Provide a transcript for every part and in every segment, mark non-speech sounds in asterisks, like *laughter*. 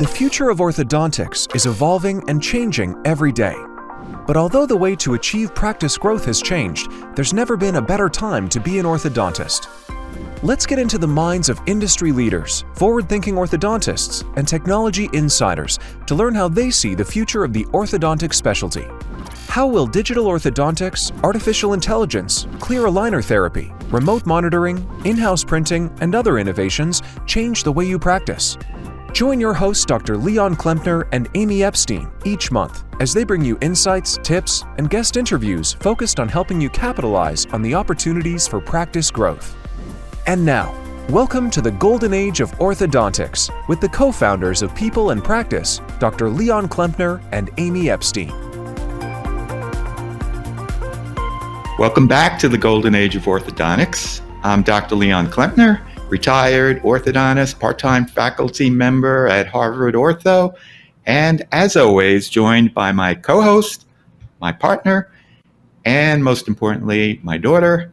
The future of orthodontics is evolving and changing every day. But although the way to achieve practice growth has changed, there's never been a better time to be an orthodontist. Let's get into the minds of industry leaders, forward thinking orthodontists, and technology insiders to learn how they see the future of the orthodontic specialty. How will digital orthodontics, artificial intelligence, clear aligner therapy, remote monitoring, in house printing, and other innovations change the way you practice? Join your hosts, Dr. Leon Klempner and Amy Epstein, each month as they bring you insights, tips, and guest interviews focused on helping you capitalize on the opportunities for practice growth. And now, welcome to the golden age of orthodontics with the co founders of People and Practice, Dr. Leon Klempner and Amy Epstein. Welcome back to the golden age of orthodontics. I'm Dr. Leon Klempner retired orthodontist, part time faculty member at Harvard Ortho, and as always, joined by my co host, my partner, and most importantly, my daughter,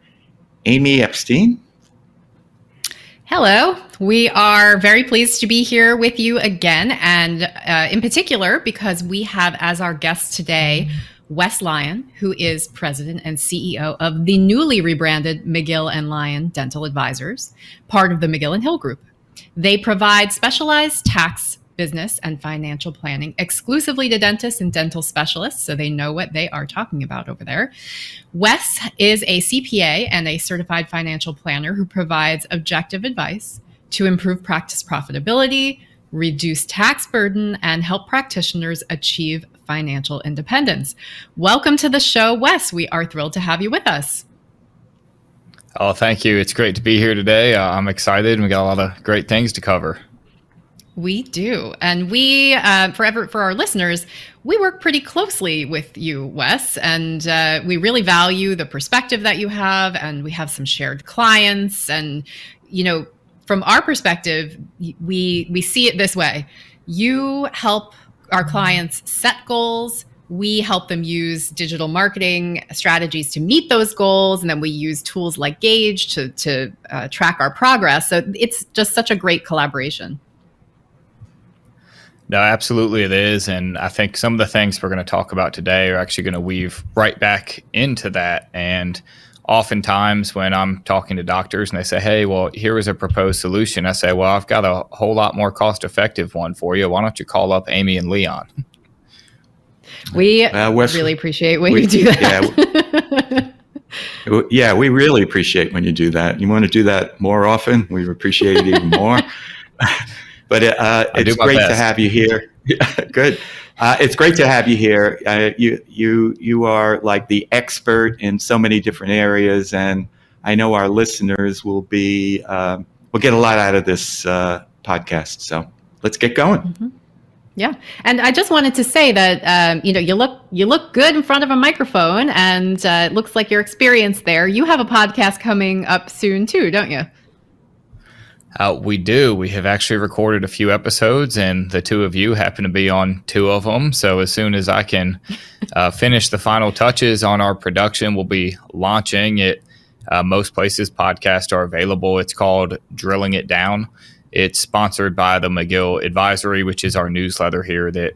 Amy Epstein. Hello. We are very pleased to be here with you again, and uh, in particular, because we have as our guest today. Wes Lyon, who is president and CEO of the newly rebranded McGill and Lyon Dental Advisors, part of the McGill and Hill Group. They provide specialized tax, business, and financial planning exclusively to dentists and dental specialists, so they know what they are talking about over there. Wes is a CPA and a certified financial planner who provides objective advice to improve practice profitability, reduce tax burden, and help practitioners achieve financial independence. Welcome to the show, Wes. We are thrilled to have you with us. Oh, thank you. It's great to be here today. Uh, I'm excited. We got a lot of great things to cover. We do, and we uh, forever for our listeners, we work pretty closely with you, Wes, and uh, we really value the perspective that you have, and we have some shared clients, and you know, from our perspective, we we see it this way: you help our clients set goals. We help them use digital marketing strategies to meet those goals. And then we use tools like Gaidge to, to uh, track our progress. So it's just such a great collaboration. No, absolutely it is. And I think some of the things we're going to talk about today are actually going to weave right back into that. And oftentimes when I'm talking to doctors and they say, hey, well, here is a proposed solution, I say, well, I've got a whole lot more cost effective one for you. Why don't you call up Amy and Leon? We uh, really appreciate when we, you do that. Yeah, *laughs* yeah, we really appreciate when you do that. You want to do that more often? We appreciate it even more. *laughs* but uh, it's great best. to have you here. *laughs* Good. Uh, it's great to have you here. Uh, you you you are like the expert in so many different areas, and I know our listeners will be uh, will get a lot out of this uh, podcast. So let's get going. Mm-hmm. Yeah, and I just wanted to say that um, you know you look you look good in front of a microphone, and uh, it looks like your experience there. You have a podcast coming up soon too, don't you? Uh, we do. We have actually recorded a few episodes, and the two of you happen to be on two of them. So as soon as I can *laughs* uh, finish the final touches on our production, we'll be launching it. Uh, most places podcasts are available. It's called Drilling It Down. It's sponsored by the McGill Advisory, which is our newsletter here that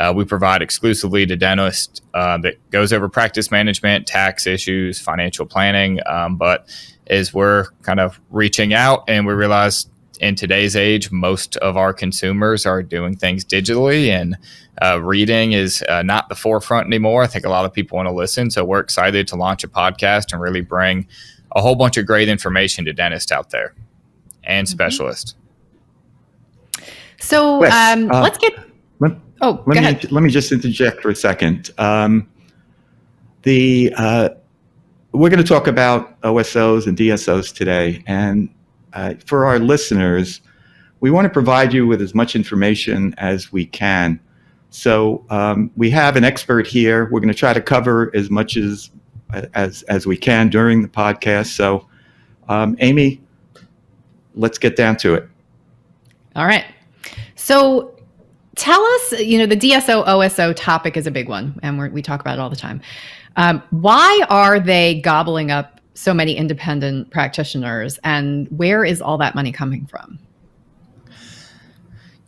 uh, we provide exclusively to dentists uh, that goes over practice management, tax issues, financial planning. Um, but is we're kind of reaching out and we realize in today's age, most of our consumers are doing things digitally and uh, reading is uh, not the forefront anymore. I think a lot of people want to listen. So we're excited to launch a podcast and really bring a whole bunch of great information to dentists out there and mm-hmm. specialists. So Wes, um, uh, let's get. Let, oh, let me ahead. let me just interject for a second. Um, the uh, we're going to talk about OSOs and DSOs today. And uh, for our listeners, we want to provide you with as much information as we can. So um, we have an expert here. We're going to try to cover as much as as as we can during the podcast. So, um, Amy, let's get down to it. All right. So tell us, you know, the DSO OSO topic is a big one, and we talk about it all the time. Um, why are they gobbling up so many independent practitioners, and where is all that money coming from?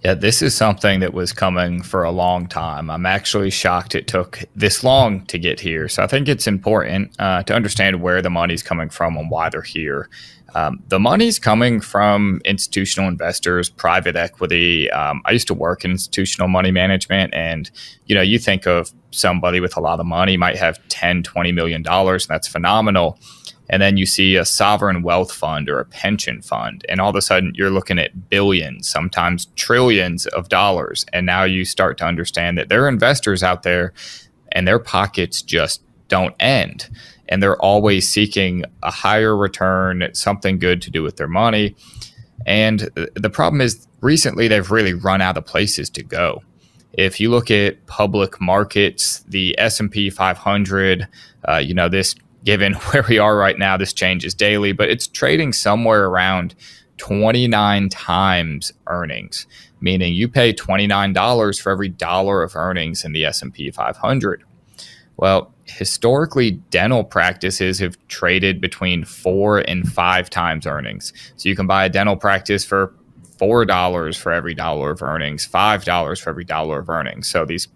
Yeah, this is something that was coming for a long time. I'm actually shocked it took this long to get here. So I think it's important uh, to understand where the money's coming from and why they're here. Um, the money's coming from institutional investors, private equity. Um, I used to work in institutional money management, and you know, you think of somebody with a lot of money might have 10, 20 million dollars, and that's phenomenal. And then you see a sovereign wealth fund or a pension fund, and all of a sudden you're looking at billions, sometimes trillions of dollars. And now you start to understand that there are investors out there and their pockets just don't end and they're always seeking a higher return, something good to do with their money. And the problem is recently they've really run out of places to go. If you look at public markets, the S&P 500, uh, you know, this given *laughs* where we are right now, this changes daily, but it's trading somewhere around 29 times earnings, meaning you pay $29 for every dollar of earnings in the S&P 500. Well, historically, dental practices have traded between four and five times earnings. So you can buy a dental practice for four dollars for every dollar of earnings, five dollars for every dollar of earnings. So these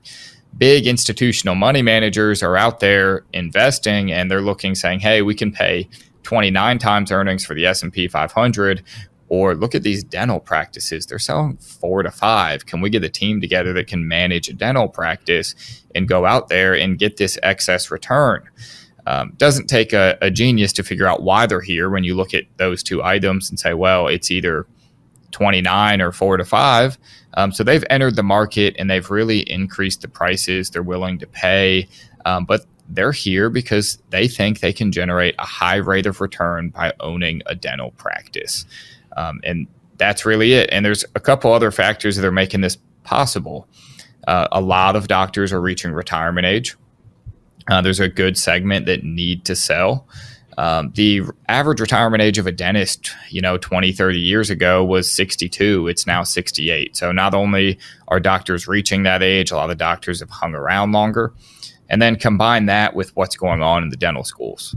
big institutional money managers are out there investing and they're looking saying, "Hey, we can pay 29 times earnings for the S&P 500 or look at these dental practices. They're selling four to five. Can we get a team together that can manage a dental practice and go out there and get this excess return? Um, doesn't take a, a genius to figure out why they're here when you look at those two items and say, well, it's either 29 or four to five. Um, so they've entered the market and they've really increased the prices they're willing to pay. Um, but they're here because they think they can generate a high rate of return by owning a dental practice. Um, and that's really it. And there's a couple other factors that are making this possible. Uh, a lot of doctors are reaching retirement age. Uh, there's a good segment that need to sell. Um, the average retirement age of a dentist, you know, 20, 30 years ago was 62. It's now 68. So not only are doctors reaching that age, a lot of doctors have hung around longer. And then combine that with what's going on in the dental schools.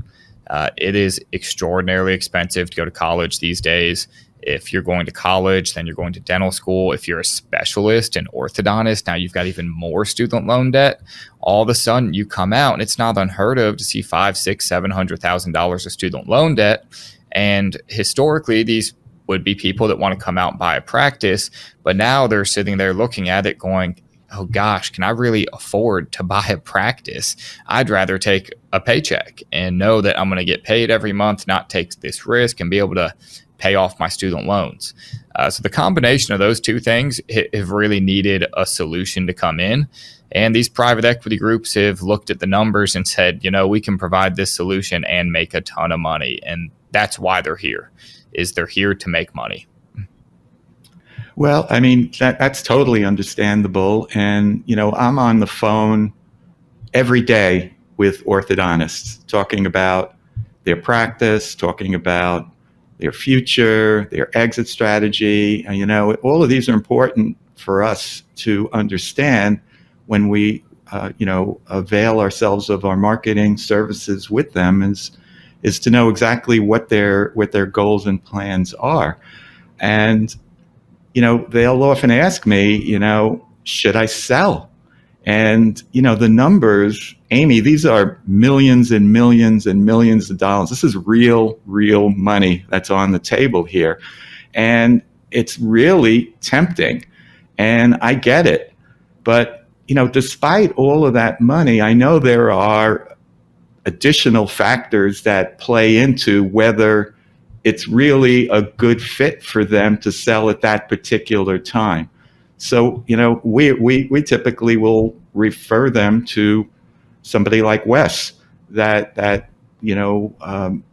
Uh, it is extraordinarily expensive to go to college these days. If you're going to college, then you're going to dental school. If you're a specialist and orthodontist, now you've got even more student loan debt. All of a sudden, you come out, and it's not unheard of to see five, six, seven hundred thousand dollars of student loan debt. And historically, these would be people that want to come out and buy a practice, but now they're sitting there looking at it, going, oh gosh, can I really afford to buy a practice? I'd rather take a paycheck and know that I'm going to get paid every month, not take this risk and be able to pay off my student loans. Uh, so the combination of those two things have really needed a solution to come in. And these private equity groups have looked at the numbers and said, you know, we can provide this solution and make a ton of money. And that's why they're here, is they're here to make money. Well, I mean, that, that's totally understandable. And, you know, I'm on the phone every day with orthodontists talking about their practice, talking about their future, their exit strategy. You know, all of these are important for us to understand when we, uh, you know, avail ourselves of our marketing services with them is, is to know exactly what their, what their goals and plans are. And, you know, they'll often ask me, you know, should I sell? And, you know, the numbers, Amy, these are millions and millions and millions of dollars. This is real, real money that's on the table here. And it's really tempting. And I get it. But, you know, despite all of that money, I know there are additional factors that play into whether it's really a good fit for them to sell at that particular time. So, you know, we, we, we typically will refer them to somebody like Wes that, that you know, um,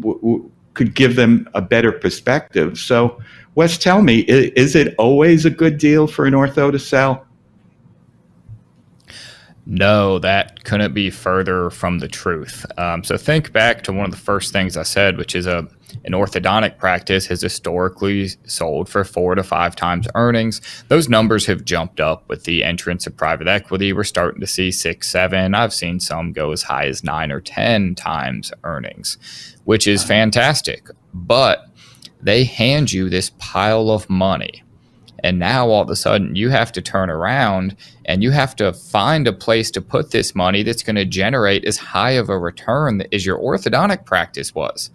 w- w- could give them a better perspective. So, Wes, tell me, is, is it always a good deal for an ortho to sell? No, that couldn't be further from the truth. Um, so think back to one of the first things I said, which is a an orthodontic practice has historically sold for four to five times earnings. Those numbers have jumped up with the entrance of private equity. We're starting to see six, seven. I've seen some go as high as nine or 10 times earnings, which is fantastic. But they hand you this pile of money And now all of a sudden you have to turn around and you have to find a place to put this money that's going to generate as high of a return as your orthodontic practice was.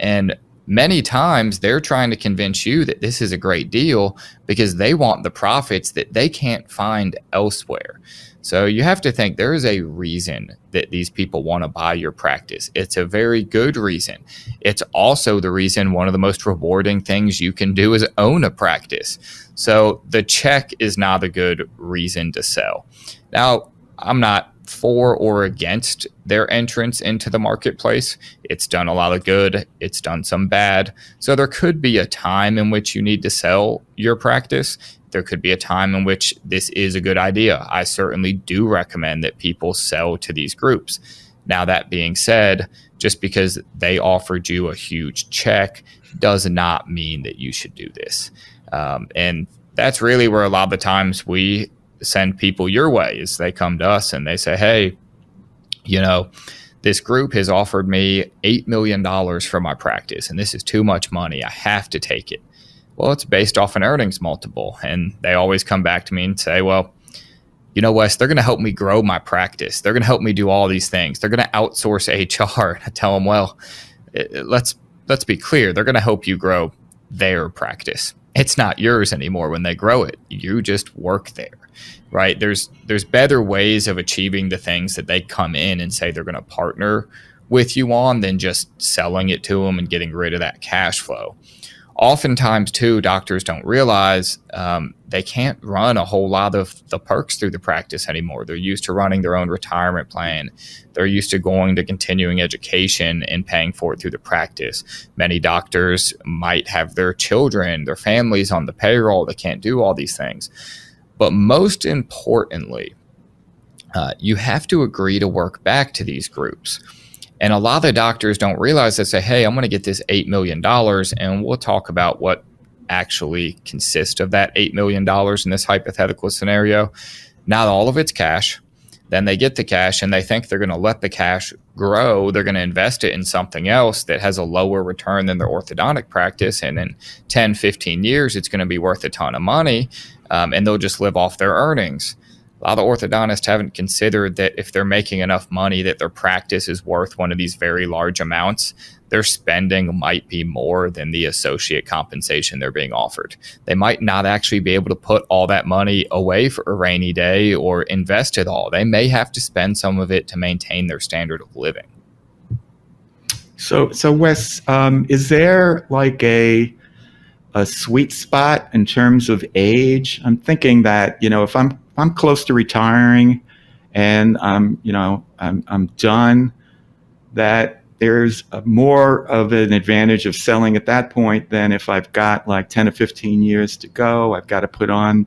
And many times they're trying to convince you that this is a great deal because they want the profits that they can't find elsewhere. So you have to think there is a reason that these people want to buy your practice. It's a very good reason. It's also the reason one of the most rewarding things you can do is own a practice. So the check is not a good reason to sell. Now, I'm not for or against their entrance into the marketplace. It's done a lot of good, it's done some bad. So there could be a time in which you need to sell your practice. There could be a time in which this is a good idea. I certainly do recommend that people sell to these groups. Now, that being said, just because they offered you a huge check does not mean that you should do this. Um, and that's really where a lot of the times we send people your way is they come to us and they say, hey, you know, this group has offered me $8 million for my practice, and this is too much money. I have to take it. Well, it's based off an earnings multiple. And they always come back to me and say, well, you know, Wes, they're going to help me grow my practice. They're going to help me do all these things. They're going to outsource HR. I tell them, well, let's let's be clear. They're going to help you grow their practice. It's not yours anymore when they grow it. You just work there right? There's there's better ways of achieving the things that they come in and say they're going to partner with you on than just selling it to them and getting rid of that cash flow. Oftentimes, too, doctors don't realize um, they can't run a whole lot of the perks through the practice anymore. They're used to running their own retirement plan. They're used to going to continuing education and paying for it through the practice. Many doctors might have their children, their families on the payroll. They can't do all these things. But most importantly, uh, you have to agree to work back to these groups. And a lot of the doctors don't realize that say, hey, I'm going to get this $8 million, and we'll talk about what actually consists of that $8 million in this hypothetical scenario. Not all of it's cash. Then they get the cash and they think they're going to let the cash grow. They're going to invest it in something else that has a lower return than their orthodontic practice. And in 10, 15 years, it's going to be worth a ton of money um, and they'll just live off their earnings. A lot of orthodontists haven't considered that if they're making enough money that their practice is worth one of these very large amounts, their spending might be more than the associate compensation they're being offered. They might not actually be able to put all that money away for a rainy day or invest it all. They may have to spend some of it to maintain their standard of living. So, so Wes, um, is there like a a sweet spot in terms of age. I'm thinking that you know if I'm if I'm close to retiring and I'm you know I'm I'm done, that there's more of an advantage of selling at that point than if I've got like 10 or 15 years to go. I've got to put on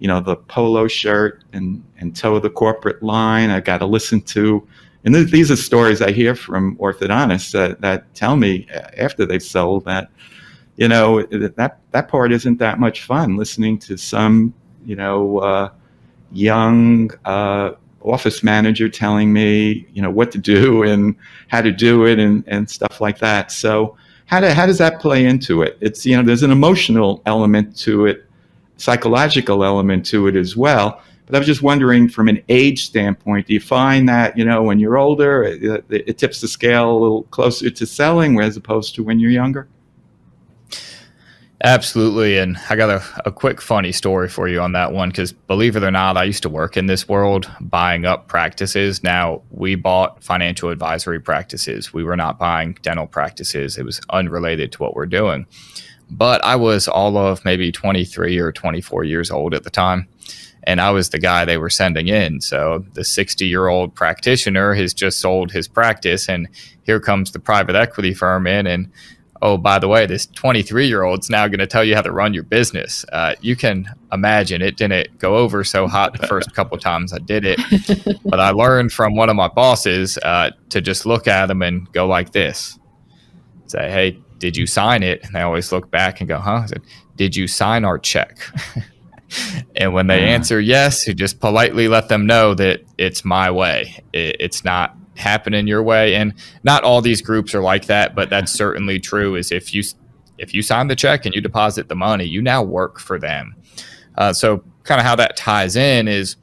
you know the polo shirt and and toe the corporate line. I've got to listen to and th- these are stories I hear from orthodontists that, that tell me uh, after they've sold that you know that that part isn't that much fun listening to some you know uh, young uh, office manager telling me you know what to do and how to do it and, and stuff like that. So how, do, how does that play into it? It's you know there's an emotional element to it psychological element to it as well. But i was just wondering from an age standpoint do you find that you know when you're older it, it tips the scale a little closer to selling as opposed to when you're younger Absolutely. And I got a, a quick funny story for you on that one because believe it or not, I used to work in this world buying up practices. Now, we bought financial advisory practices. We were not buying dental practices, it was unrelated to what we're doing. But I was all of maybe 23 or 24 years old at the time. And I was the guy they were sending in. So the 60 year old practitioner has just sold his practice. And here comes the private equity firm in and oh, by the way, this 23 year old's now going to tell you how to run your business. Uh, you can imagine it didn't go over so hot the first couple *laughs* times I did it. but I learned from one of my bosses uh, to just look at them and go like this say, hey, did you sign it? And they always look back and go, huh? I said, did you sign our check? *laughs* and when they answer yes, you just politely let them know that it's my way. It, it's not happen in your way. And not all these groups are like that, but that's certainly true. Is if you if you sign the check and you deposit the money, you now work for them. Uh, so, kind of how that ties in is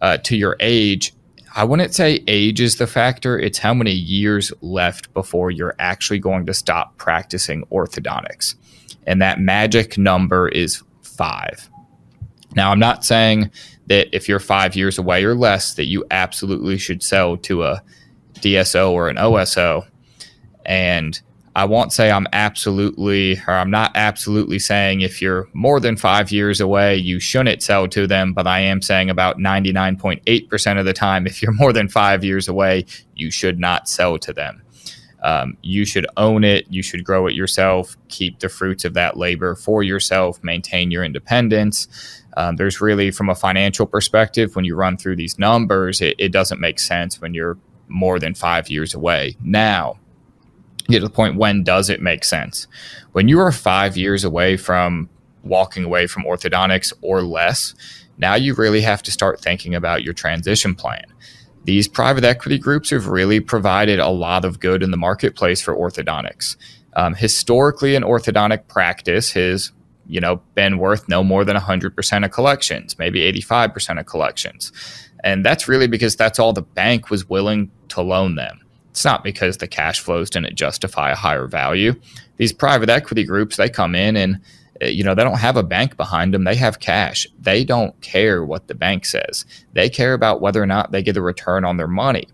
uh, to your age. I wouldn't say age is the factor, it's how many years left before you're actually going to stop practicing orthodontics. And that magic number is five. Now, I'm not saying that if you're five years away or less, that you absolutely should sell to a DSO or an OSO. And I won't say I'm absolutely, or I'm not absolutely saying if you're more than five years away, you shouldn't sell to them, but I am saying about 99.8% of the time, if you're more than five years away, you should not sell to them. Um, you should own it, you should grow it yourself, keep the fruits of that labor for yourself, maintain your independence. Um, there's really, from a financial perspective, when you run through these numbers, it, it doesn't make sense when you're more than five years away. Now, get to the point when does it make sense? When you are five years away from walking away from orthodontics or less, now you really have to start thinking about your transition plan. These private equity groups have really provided a lot of good in the marketplace for orthodontics. Um, historically, an orthodontic practice has you know been worth no more than 100% of collections, maybe 85% of collections. And that's really because that's all the bank was willing to loan them. It's not because the cash flows didn't justify a higher value. These private equity groups, they come in and uh, you know, they don't have a bank behind them. They have cash. They don't care what the bank says. They care about whether or not they get a return on their money.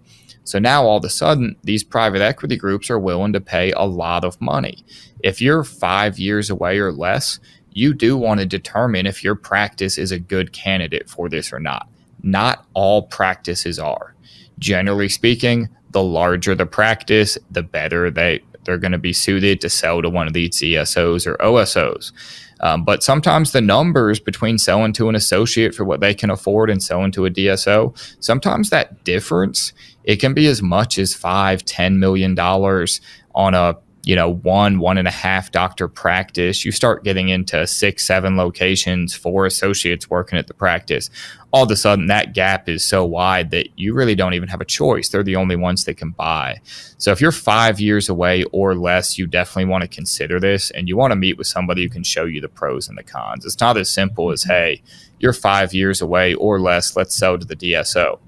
So now all of a sudden, these private equity groups are willing to pay a lot of money. If you're five years away or less, you do want to determine if your practice is a good candidate for this or not. Not all practices are. Generally speaking, the larger the practice, the better they they're going to be suited to sell to one of these DSOs or OSOs. Um, but sometimes the numbers between selling to an associate for what they can afford and selling to a DSO, sometimes that difference it can be as much as five, ten million dollars on a you know, one, one and a half doctor practice, you start getting into six, seven locations, four associates working at the practice. All of a sudden, that gap is so wide that you really don't even have a choice. They're the only ones that can buy. So, if you're five years away or less, you definitely want to consider this and you want to meet with somebody who can show you the pros and the cons. It's not as simple as, hey, you're five years away or less, let's sell to the DSO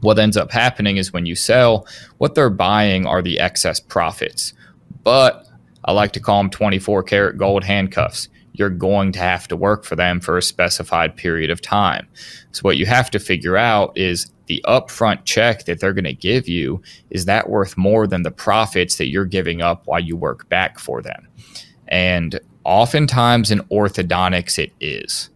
what ends up happening is when you sell, what they're buying are the excess profits but I like to call them 24 karat gold handcuffs. You're going to have to work for them for a specified period of time. So, what you have to figure out is the upfront check that they're going to give you is that worth more than the profits that you're giving up while you work back for them? And oftentimes in orthodontics, it is.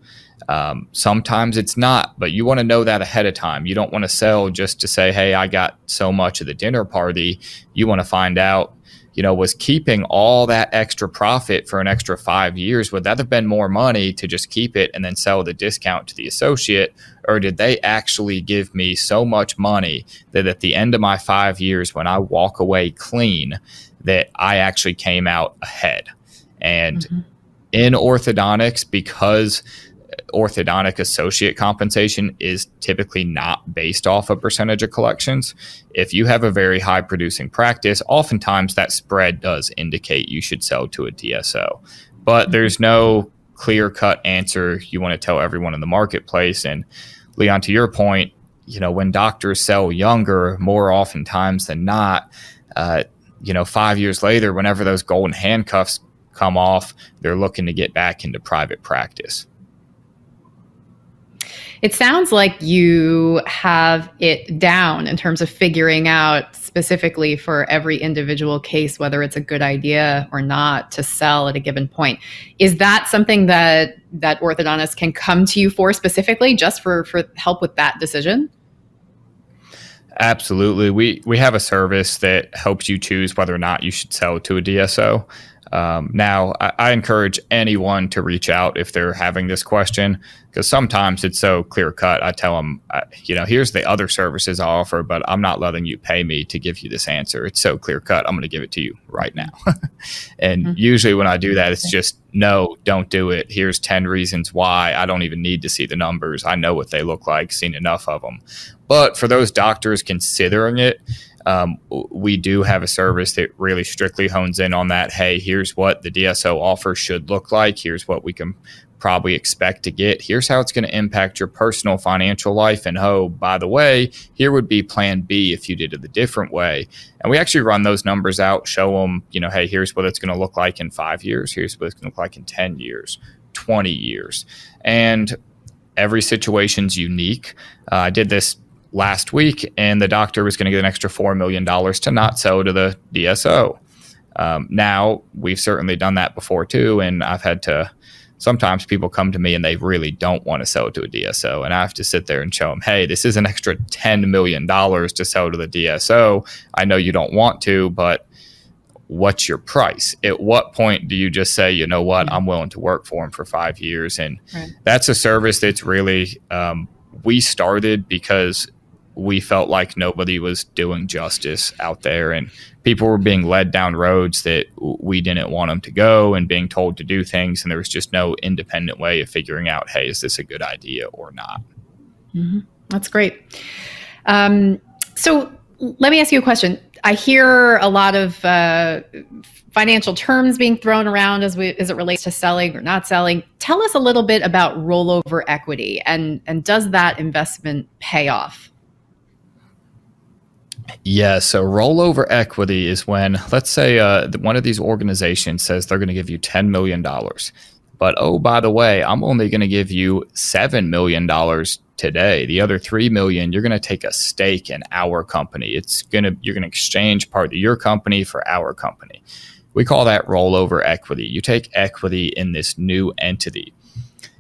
Um, sometimes it's not, but you want to know that ahead of time. You don't want to sell just to say, hey, I got so much of the dinner party. You want to find out you know, was keeping all that extra profit for an extra five years, would that have been more money to just keep it and then sell the discount to the associate? Or did they actually give me so much money that at the end of my five years, when I walk away clean, that I actually came out ahead? And mm-hmm. in orthodontics, because orthodontic associate compensation is typically not based off a percentage of collections. If you have a very high producing practice, oftentimes that spread does indicate you should sell to a DSO. But there's no clear cut answer you want to tell everyone in the marketplace. And Leon, to your point, you know, when doctors sell younger, more oftentimes than not, uh, you know, five years later, whenever those golden handcuffs come off, they're looking to get back into private practice. It sounds like you have it down in terms of figuring out specifically for every individual case whether it's a good idea or not to sell at a given point. Is that something that that orthodontists can come to you for specifically just for for help with that decision? Absolutely. We we have a service that helps you choose whether or not you should sell to a DSO. Um, now, I, I, encourage anyone to reach out if they're having this question because sometimes it's so clear cut. I tell them, uh, you know, here's the other services I offer, but I'm not letting you pay me to give you this answer. It's so clear cut. I'm going to give it to you right now. *laughs* and mm-hmm. usually when I do that, it's just no, don't do it. Here's 10 reasons why. I don't even need to see the numbers. I know what they look like, seen enough of them. But for those doctors considering it, Um, we do have a service that really strictly hones in on that. Hey, here's what the DSO offer should look like. Here's what we can probably expect to get. Here's how it's going to impact your personal financial life. And oh, by the way, here would be plan B if you did it a different way. And we actually run those numbers out, show them, you know, hey, here's what it's going to look like in five years. Here's what it's going to look like in 10 years, 20 years. And every situation's unique. Uh, I did this last week, and the doctor was going to get an extra $4 million to not sell to the DSO. Um, now, we've certainly done that before too, and I've had to. Sometimes people come to me and they really don't want to sell to a DSO, and I have to sit there and show them, hey, this is an extra $10 million to sell to the DSO. I know you don't want to, but what's your price? At what point do you just say, you know what, I'm willing to work for them for five years? And right. that's a service that's really, um, we started because we felt like nobody was doing justice out there. And people were being led down roads that we didn't want them to go and being told to do things. And there was just no independent way of figuring out hey is this a good idea or not? Mm-hmm. that's great. Um, so let me ask you a question. I hear a lot of uh, financial terms being thrown around as we as it relates to selling or not selling. Tell us a little bit about rollover equity and and does that investment pay off yeah, so rollover equity is when, let's say, uh, one of these organizations says they're going to give you $10 million. But oh, by the way, I'm only going to give you $7 million today. The other 3 million, you're going to take a stake in our company. It's going to, you're going to exchange part of your company for our company. We call that rollover equity. You take equity in this new entity.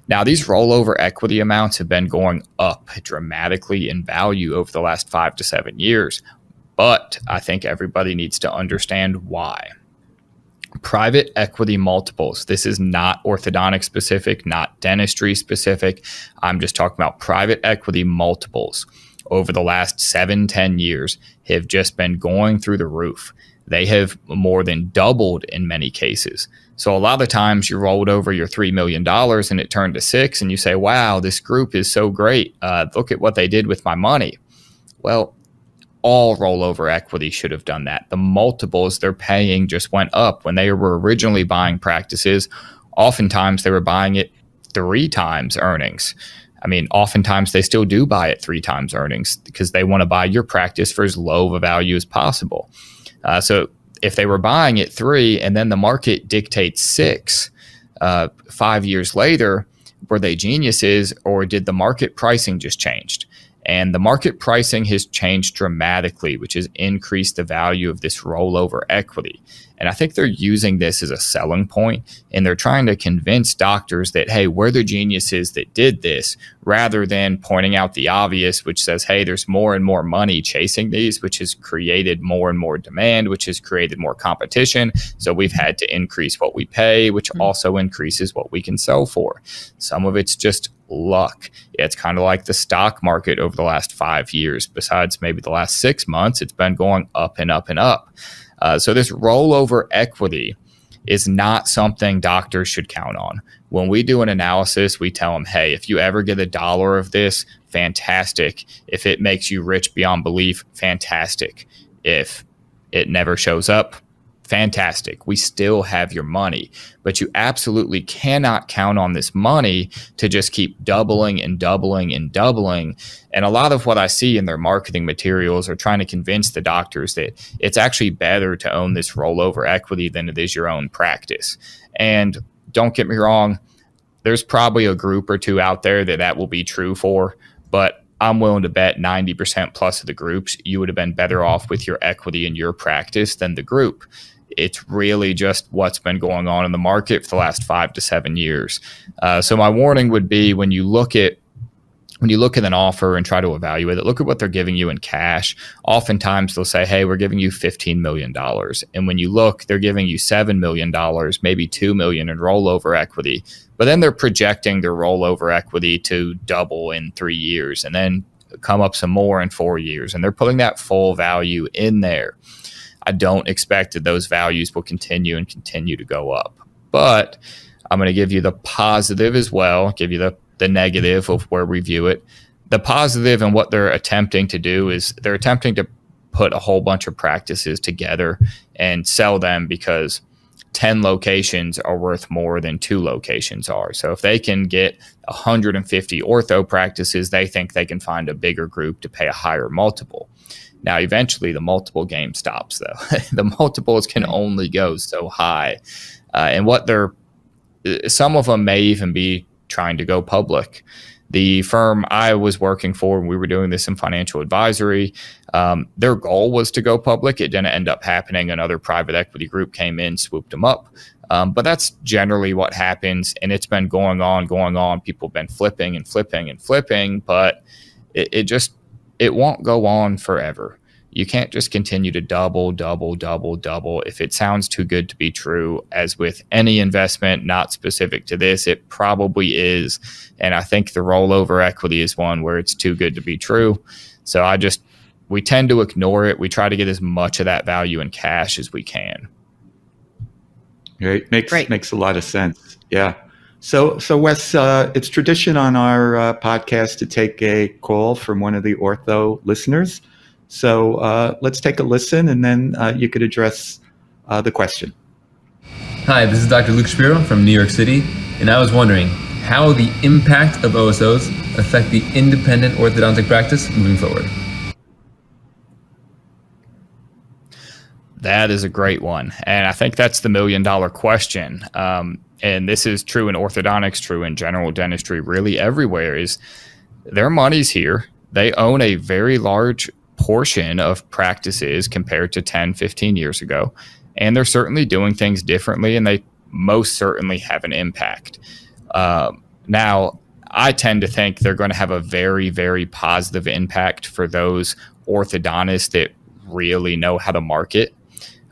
Now, these rollover equity amounts have been going up dramatically in value over the last five to seven years, but I think everybody needs to understand why. Private equity multiples. This is not orthodontic specific, not dentistry specific. I'm just talking about private equity multiples over the last seven, 10 years have just been going through the roof. They have more than doubled in many cases. So a lot of times you rolled over your $3 million and it turned to six, and you say, wow, this group is so great. Uh, look at what they did with my money. Well, all rollover equity should have done that. The multiples they're paying just went up when they were originally buying practices. Oftentimes they were buying it three times earnings. I mean, oftentimes they still do buy it three times earnings because they want to buy your practice for as low of a value as possible. Uh, so if they were buying it three and then the market dictates six uh, five years later, were they geniuses or did the market pricing just changed? And the market pricing has changed dramatically, which has increased the value of this rollover equity. And I think they're using this as a selling point and they're trying to convince doctors that, hey, we're the geniuses that did this rather than pointing out the obvious, which says, hey, there's more and more money chasing these, which has created more and more demand, which has created more competition. So we've had to increase what we pay, which mm-hmm. also increases what we can sell for. Some of it's just luck. It's kind of like the stock market over the last five years. Besides maybe the last six months, it's been going up and up and up. Uh, so this rollover equity is not something doctors should count on. When we do an analysis, we tell them, hey, if you ever get a dollar of this, fantastic. If it makes you rich beyond belief, fantastic. If it never shows up, fantastic. We still have your money, but you absolutely cannot count on this money to just keep doubling and doubling and doubling. And a lot of what I see in their marketing materials are trying to convince the doctors that it's actually better to own this rollover equity than it is your own practice. And don't get me wrong, there's probably a group or two out there that that will be true for, but I'm willing to bet 90% plus of the groups you would have been better off with your equity in your practice than the group it's really just what's been going on in the market for the last five to seven years. Uh, so my warning would be when you look at when you look at an offer and try to evaluate it, look at what they're giving you in cash. Oftentimes they'll say, Hey, we're giving you $15 million. And when you look, they're giving you $7 million, maybe 2 million in rollover equity. But then they're projecting their rollover equity to double in three years and then come up some more in four years. And they're putting that full value in there. I don't expect that those values will continue and continue to go up. But I'm going to give you the positive as well, give you the, the negative of where we view it. The positive and what they're attempting to do is they're attempting to put a whole bunch of practices together and sell them because 10 locations are worth more than two locations are. So if they can get 150 ortho practices, they think they can find a bigger group to pay a higher multiple. Now, eventually, the multiple game stops, though. *laughs* the multiples can only go so high. Uh, and what they're, uh, some of them may even be trying to go public. The firm I was working for, when we were doing this in financial advisory, um, their goal was to go public. It didn't end up happening. Another private equity group came in, swooped them up. Um, but that's generally what happens. And it's been going on, going on. People have been flipping and flipping and flipping, but it, it just, it won't go on forever. You can't just continue to double, double, double, double. If it sounds too good to be true, as with any investment, not specific to this, it probably is. And I think the rollover equity is one where it's too good to be true. So I just, we tend to ignore it. We try to get as much of that value in cash as we can. Right. Makes, right. makes a lot of sense. Yeah. So, so Wes, uh, it's tradition on our uh, podcast to take a call from one of the ortho listeners. So uh, let's take a listen and then uh, you could address uh, the question. Hi, this is Dr. Luke Shapiro from New York City, and I was wondering how the impact of OSOs affect the independent orthodontic practice moving forward. That is a great one. And I think that's the million dollar question. Um, and this is true in orthodontics, true in general dentistry, really everywhere is their money's here. They own a very large portion of practices compared to 10, 15 years ago. And they're certainly doing things differently, and they most certainly have an impact. Uh, now, I tend to think they're going to have a very, very positive impact for those orthodontists that really know how to market.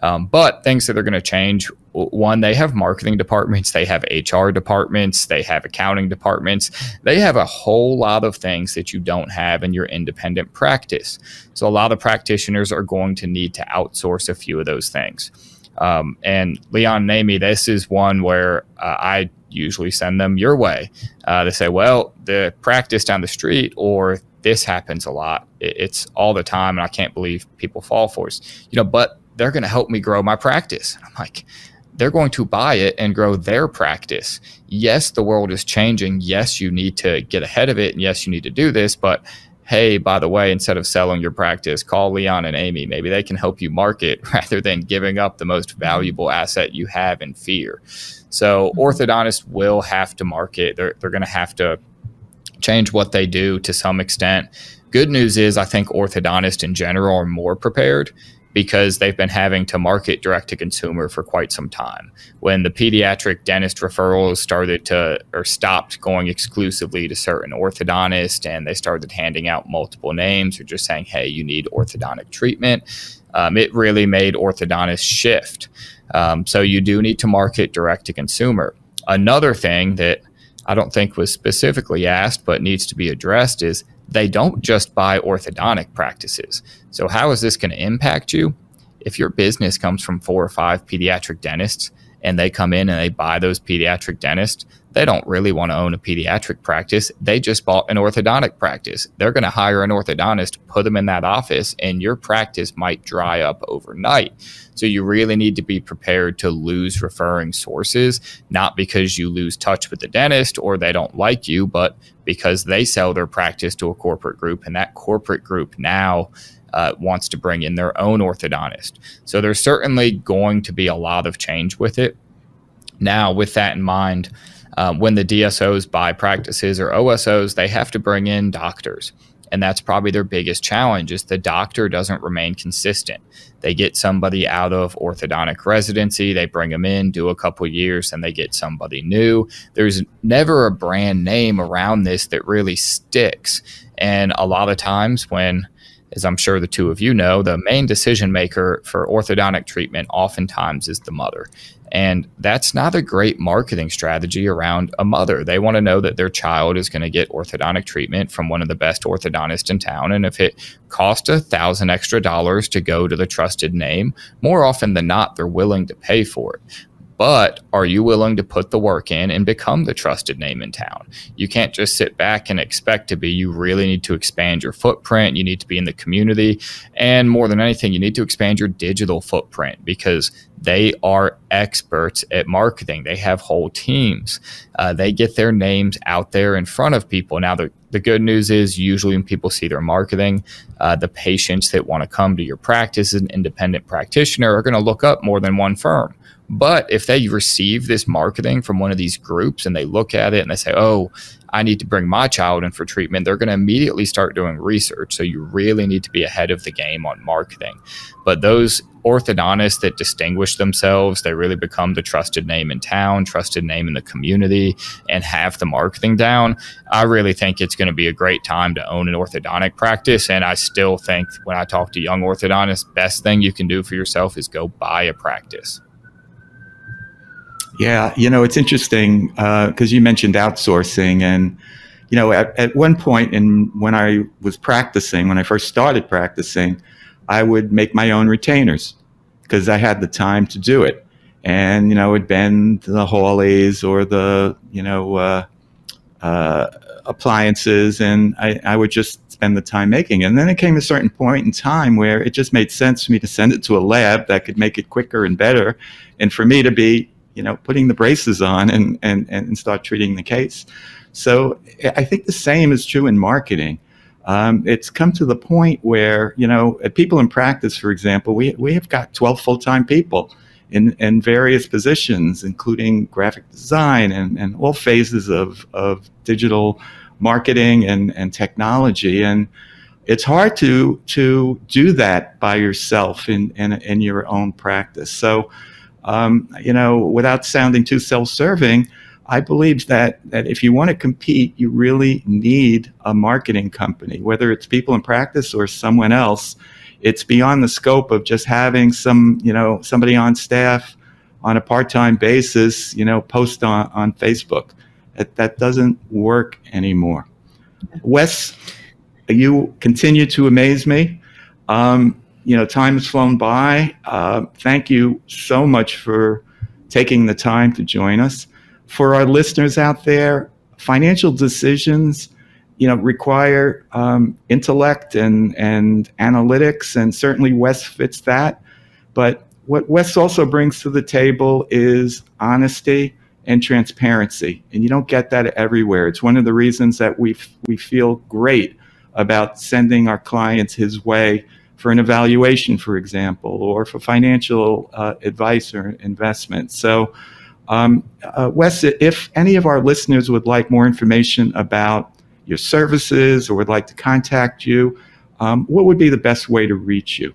Um, but things that are going to change one, they have marketing departments, they have HR departments, they have accounting departments. They have a whole lot of things that you don't have in your independent practice. So a lot of practitioners are going to need to outsource a few of those things. Um, and Leon and Amy, this is one where uh, I usually send them your way. Uh, they say, well, the practice down the street or this happens a lot. It's all the time, and I can't believe people fall for it. You know, but they're going to help me grow my practice. I'm like, they're going to buy it and grow their practice. Yes, the world is changing. Yes, you need to get ahead of it. And yes, you need to do this. But hey, by the way, instead of selling your practice, call Leon and Amy. Maybe they can help you market *laughs* rather than giving up the most mm-hmm. valuable asset you have in fear. So, mm-hmm. orthodontists will have to market. They're, they're going to have to change what they do to some extent. Good news is, I think orthodontists in general are more prepared because they've been having to market direct to consumer for quite some time. When the pediatric dentist referrals started to or stopped going exclusively to certain orthodontists and they started handing out multiple names or just saying, hey, you need orthodontic treatment, um, it really made orthodontists shift. Um, so you do need to market direct to consumer. Another thing that I don't think was specifically asked but needs to be addressed is they don't just buy orthodontic practices. So, how is this going to impact you? If your business comes from four or five pediatric dentists and they come in and they buy those pediatric dentists, they don't really want to own a pediatric practice. They just bought an orthodontic practice. They're going to hire an orthodontist, put them in that office, and your practice might dry up overnight. So you really need to be prepared to lose referring sources, not because you lose touch with the dentist or they don't like you, but because they sell their practice to a corporate group, and that corporate group now uh, wants to bring in their own orthodontist. So there's certainly going to be a lot of change with it. Now, with that in mind, um, when the DSOs buy practices or OSOs, they have to bring in doctors. And that's probably their biggest challenge is the doctor doesn't remain consistent. They get somebody out of orthodontic residency, they bring them in, do a couple years, and they get somebody new. There's never a brand name around this that really sticks. And a lot of times when as I'm sure the two of you know, the main decision maker for orthodontic treatment oftentimes is the mother. And that's not a great marketing strategy around a mother. They want to know that their child is going to get orthodontic treatment from one of the best orthodontists in town. And if it costs a thousand extra dollars to go to the trusted name, more often than not, they're willing to pay for it. But are you willing to put the work in and become the trusted name in town? You can't just sit back and expect to be. You really need to expand your footprint. You need to be in the community. And more than anything, you need to expand your digital footprint because they are experts at marketing. They have whole teams. Uh, they get their names out there in front of people. Now, the, the good news is usually when people see their marketing, uh, the patients that want to come to your practice as an independent practitioner are going to look up more than one firm. But if they receive this marketing from one of these groups and they look at it and they say, oh, I need to bring my child in for treatment, they're going to immediately start doing research. So you really need to be ahead of the game on marketing. But those orthodontists that distinguish themselves, they really become the trusted name in town, trusted name in the community, and have the marketing down. I really think it's going to be a great time to own an orthodontic practice. And I still think when I talk to young orthodontists, best thing you can do for yourself is go buy a practice. Yeah, you know, it's interesting because uh, you mentioned outsourcing. And, you know, at, at one point in when I was practicing, when I first started practicing, I would make my own retainers because I had the time to do it. And, you know, it would bend the Hawleys or the, you know, uh, uh, appliances, and I, I would just spend the time making it. And then it came a certain point in time where it just made sense for me to send it to a lab that could make it quicker and better, and for me to be you know, putting the braces on and, and, and start treating the case. So I think the same is true in marketing. Um, it's come to the point where, you know, at people in practice, for example, we, we have got 12 full time people in, in various positions, including graphic design and, and all phases of, of digital marketing and, and technology. And it's hard to, to do that by yourself in, in, in your own practice. So, um, you know, without sounding too self-serving, I believe that that if you want to compete, you really need a marketing company, whether it's people in practice or someone else. It's beyond the scope of just having some, you know, somebody on staff on a part-time basis, you know, post on, on Facebook. That, that doesn't work anymore. Wes, you continue to amaze me. Um, you know, time has flown by. Uh, thank you so much for taking the time to join us. For our listeners out there, financial decisions, you know, require um, intellect and and analytics, and certainly Wes fits that. But what Wes also brings to the table is honesty and transparency, and you don't get that everywhere. It's one of the reasons that we we feel great about sending our clients his way for an evaluation, for example, or for financial uh, advice or investment. So, um, uh, Wes, if any of our listeners would like more information about your services or would like to contact you, um, what would be the best way to reach you?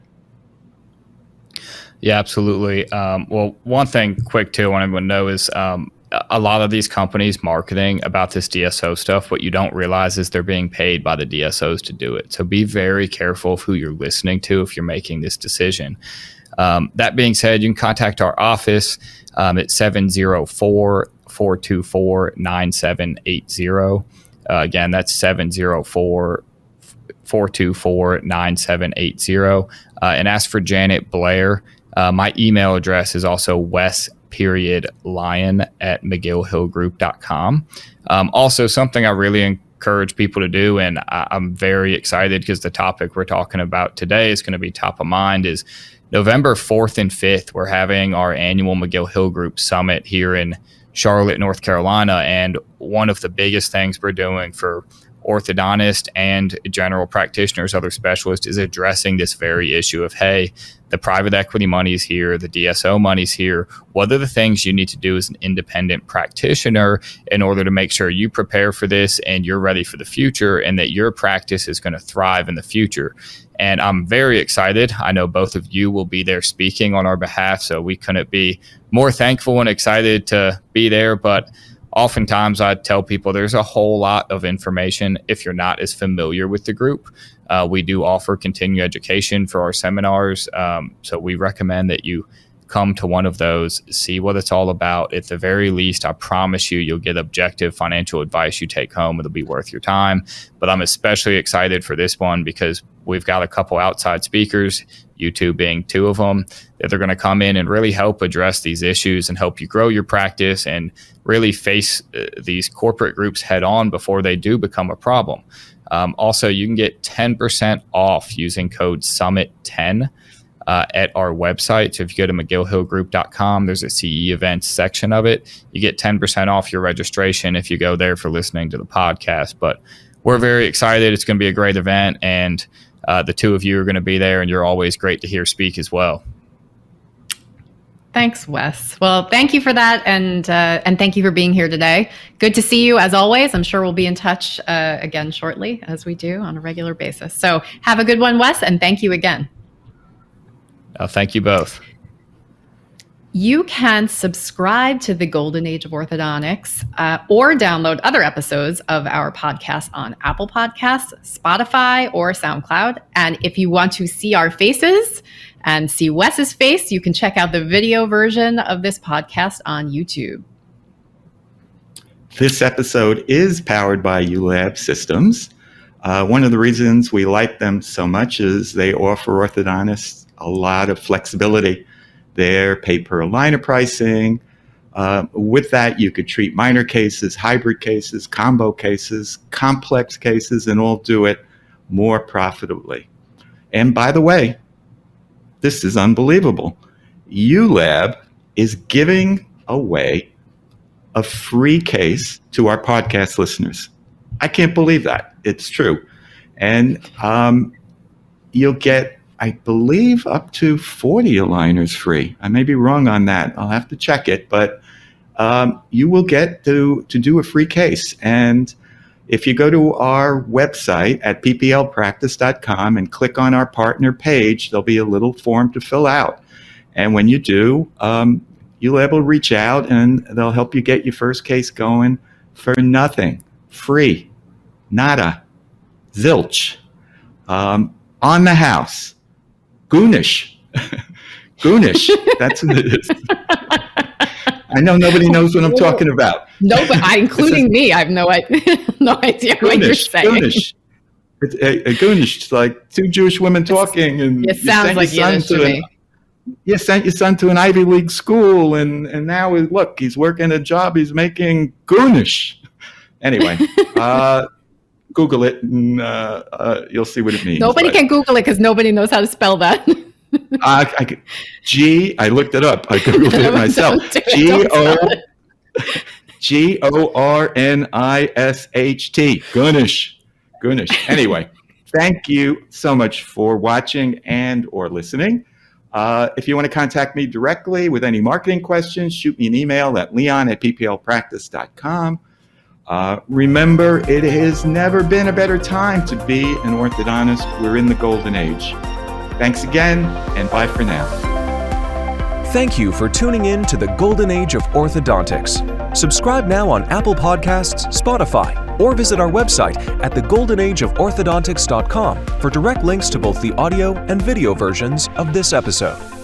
Yeah, absolutely. Um, well, one thing quick too, I want everyone to know is um, a lot of these companies marketing about this DSO stuff, what you don't realize is they're being paid by the DSOs to do it. So be very careful of who you're listening to if you're making this decision. Um, that being said, you can contact our office um, at 704 424 9780. Uh, again, that's 704 424 9780. Uh, and ask for Janet Blair. Uh, my email address is also wes period lyon at mcgillhillgroup.com. Um, also, something I really encourage people to do, and I, I'm very excited because the topic we're talking about today is going to be top of mind, is November 4th and 5th, we're having our annual McGill Hill Group Summit here in Charlotte, North Carolina. And one of the biggest things we're doing for orthodontist and general practitioners, other specialists, is addressing this very issue of hey, the private equity money is here, the DSO money is here. What are the things you need to do as an independent practitioner in order to make sure you prepare for this and you're ready for the future and that your practice is going to thrive in the future? And I'm very excited. I know both of you will be there speaking on our behalf, so we couldn't be more thankful and excited to be there. But oftentimes I tell people there's a whole lot of information if you're not as familiar with the group. Uh, we do offer continuing education for our seminars, um, so we recommend that you come to one of those, see what it's all about. At the very least, I promise you, you'll get objective financial advice you take home. It'll be worth your time. But I'm especially excited for this one because we've got a couple outside speakers, you two being two of them, that they're going to come in and really help address these issues and help you grow your practice and really face uh, these corporate groups head on before they do become a problem. Um, also, you can get 10% off using code SUMMIT10 uh, at our website. So if you go to mcgillhillgroup.com, there's a CE events section of it. You get 10% off your registration if you go there for listening to the podcast. But we're very excited. It's going to be a great event, and uh, the two of you are going to be there, and you're always great to hear speak as well. Thanks, Wes. Well, thank you for that, and uh, and thank you for being here today. Good to see you as always. I'm sure we'll be in touch uh, again shortly, as we do on a regular basis. So have a good one, Wes, and thank you again. Uh, thank you both. You can subscribe to the Golden Age of Orthodontics uh, or download other episodes of our podcast on Apple Podcasts, Spotify, or SoundCloud. And if you want to see our faces and see Wes's face, you can check out the video version of this podcast on YouTube. This episode is powered by ULab Systems. Uh, one of the reasons we like them so much is they offer orthodontists a lot of flexibility there, pay per aligner pricing. Uh, with that, you could treat minor cases, hybrid cases, combo cases, complex cases, and all do it more profitably. And by the way, this is unbelievable. ULab is giving away a free case to our podcast listeners. I can't believe that. It's true. And um, you'll get I believe up to 40 aligners free. I may be wrong on that. I'll have to check it, but um, you will get to, to do a free case. And if you go to our website at pplpractice.com and click on our partner page, there'll be a little form to fill out. And when you do, um, you'll be able to reach out and they'll help you get your first case going for nothing, free, nada, zilch, um, on the house. Goonish. *laughs* Goonish. That's what it is. I know nobody knows what I'm talking about. No, but I, *laughs* including me, I have no, *laughs* no idea goonish, what you're saying. Goonish. It's a, a goonish. It's like two Jewish women talking, and it sounds like Yiddish to, to me. An, you sent your son to an Ivy League school, and and now look, he's working a job. He's making goonish. Anyway, uh, Google it, and uh, uh, you'll see what it means. Nobody but, can Google it because nobody knows how to spell that. I, I, G. I looked it up. I googled it *laughs* myself. G O *laughs* G O R N I S H T. Goonish, Goonish. Anyway, thank you so much for watching and or listening. Uh, if you want to contact me directly with any marketing questions, shoot me an email at leon at pplpractice.com. Uh, remember, it has never been a better time to be an orthodontist. We're in the golden age. Thanks again, and bye for now. Thank you for tuning in to the golden age of orthodontics. Subscribe now on Apple Podcasts, Spotify, or visit our website at thegoldenageoforthodontics.com for direct links to both the audio and video versions of this episode.